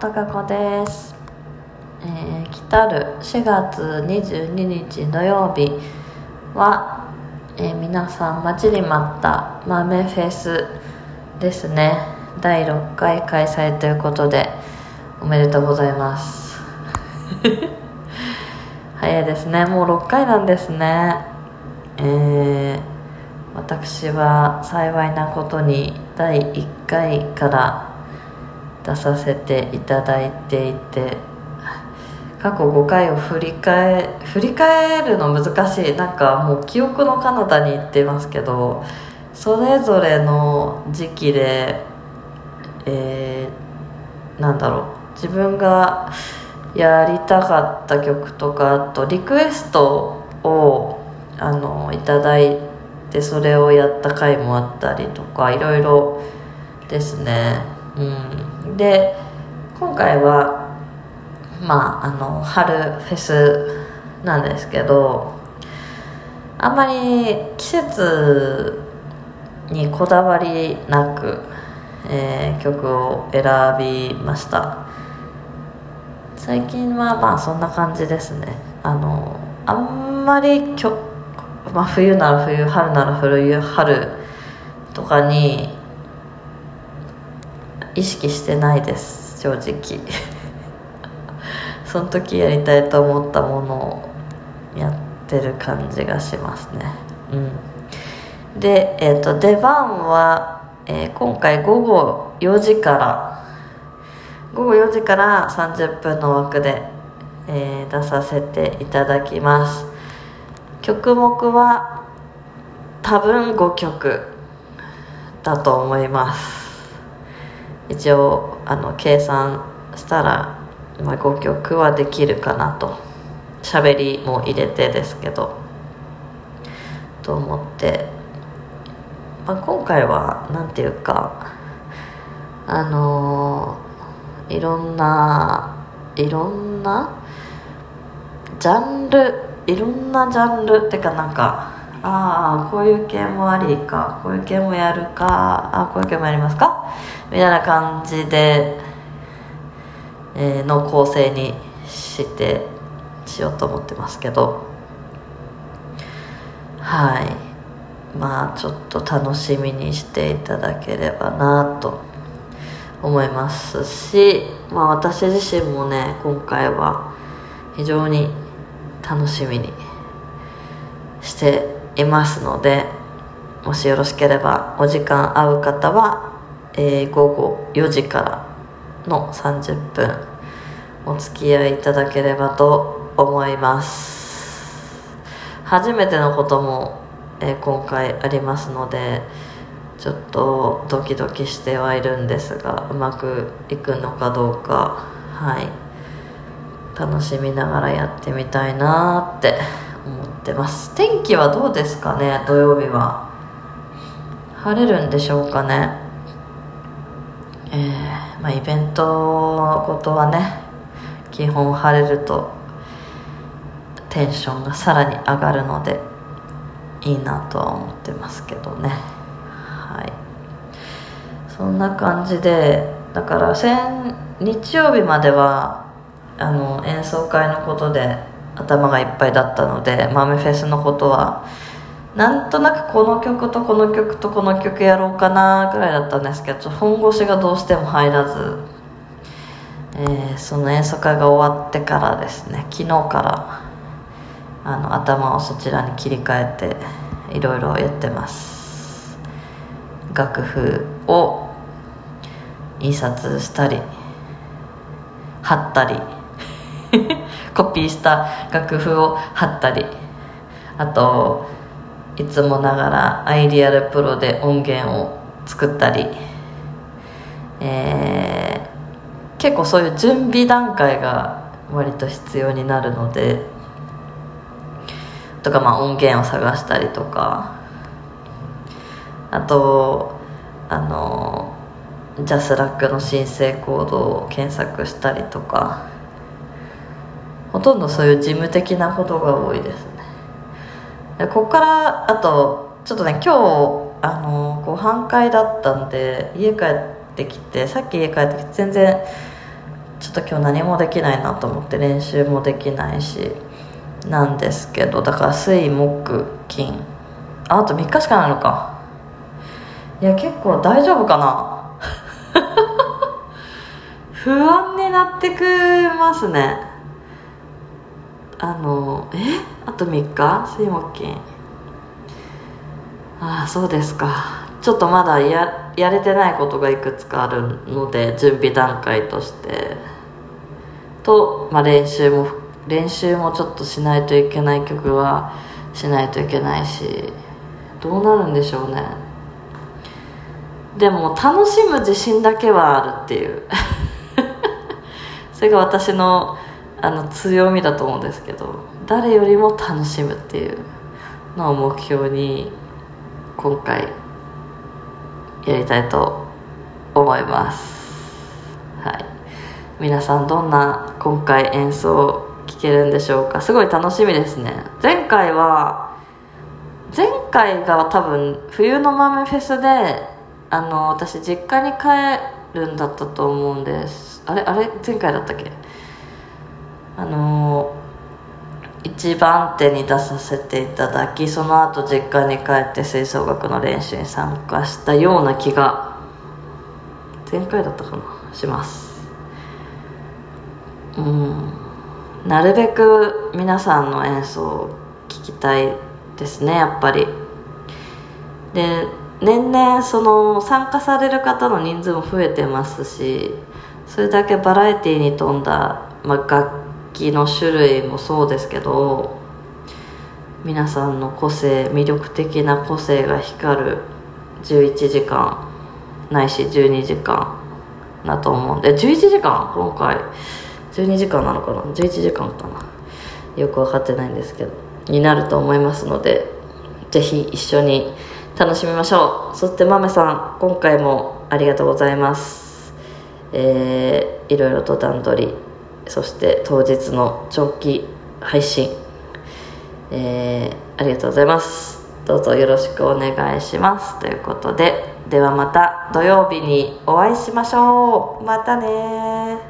たかこです、えー来たる4月22日土曜日は、えー皆さん待ちに待った豆フェスですね。第6回開催ということでおめでとうございます。早いですね。もう6回なんですね。えー私は幸いなことに第1回から出させていただいていて過去5回を振り返振り返るの難しい。なんかもう記憶の彼方に行ってますけどそれぞれの時期でえーなんだろう。自分がやりたかった曲とかあとリクエストをあのいただいてそれをやった回もあったりとかいろいろですね。うん。で今回はまああの春フェスなんですけどあんまり季節にこだわりなく、えー曲を選びました。最近はまあそんな感じですね。あのあんまりきょ、まあ、冬なら冬春なら冬春とかに意識してないです正直。その時やりたいと思ったものをやってる感じがしますね。うん。で、えー、と出番は、えー今回午後4時から午後4時から30分の枠で、えー出させていただきます。曲目は多分5曲だと思います。一応あの計算したら、まあ、5曲はできるかなと。喋りも入れてですけど。と思って、まあ、今回はなんていうかあのーいろんないろんなジャンルいろんなジャンルってかなんかああこういう系もありかこういう系もやるかあこういう系もやりますか？みたいな感じで、えーの構成にしてしようと思ってますけど。はい。まあちょっと楽しみにしていただければなと思いますし、まあ、私自身もね今回は非常に楽しみにしていますのでもしよろしければお時間合う方は、えー午後4時からの30分お付き合いいただければと思います。初めてのことも、えー今回ありますのでちょっとドキドキしてはいるんですがうまくいくのかどうかはい。楽しみながらやってみたいなって思ってます。天気はどうですかね土曜日は。晴れるんでしょうかね。えーまあイベントごとはね基本晴れるとテンションがさらに上がるのでいいなとは思ってますけどね。はい。そんな感じでだから先日曜日まではあの演奏会のことで頭がいっぱいだったので豆フェスのことはなんとなくこの曲とこの曲とこの曲やろうかなぐらいだったんですけど本腰がどうしても入らず、えーその演奏会が終わってからですね昨日からあの頭をそちらに切り替えていろいろやってます。楽譜を印刷したり貼ったり。コピーした楽譜を貼ったりあといつもながらアイディアルプロで音源を作ったり、えー結構そういう準備段階が割と必要になるのでとかまあ音源を探したりとかあとあのジャスラックの申請コードを検索したりとかほとんどそういう事務的なことが多いですね。でここからあとちょっとね今日あのご飯会だったんで家帰ってきてさっき家帰ってきて全然ちょっと今日何もできないなと思って練習もできないしなんですけどだから水木金。あと3日しかないのか。いや結構大丈夫かな。不安になってくますね。あのえ？あと3日？水木金。ああそうですか。ちょっとまだややれてないことがいくつかあるので準備段階として。と、まあ、練習も練習もちょっとしないといけない曲はしないといけないしどうなるんでしょうね。でも楽しむ自信だけはあるっていう。それが私のあの強みだと思うんですけど誰よりも楽しむっていうのを目標に今回やりたいと思います。はい。皆さんどんな今回演奏聴けるんでしょうか？すごい楽しみですね。前回は前回が多分冬の豆フェスであの私実家に帰るんだったと思うんです。あれあれ？前回だったっけ？あの一番手に出させていただきその後実家に帰って吹奏楽の練習に参加したような気が前回だったかな？します。うん。なるべく皆さんの演奏を聞きたいですねやっぱり。で年々その参加される方の人数も増えてますしそれだけバラエティーに富んだ、まあ、楽器の種類もそうですけど皆さんの個性魅力的な個性が光る11時間ないし12時間だと思うんで11時間？今回。12時間なのかな？11時間かな？よく分かってないんですけどになると思いますのでぜひ一緒に楽しみましょう。そして豆さん今回もありがとうございます。えー、いろいろと段取りそして当日の長期配信。えー、ありがとうございます。どうぞよろしくお願いします。ということでではまた土曜日にお会いしましょう。またね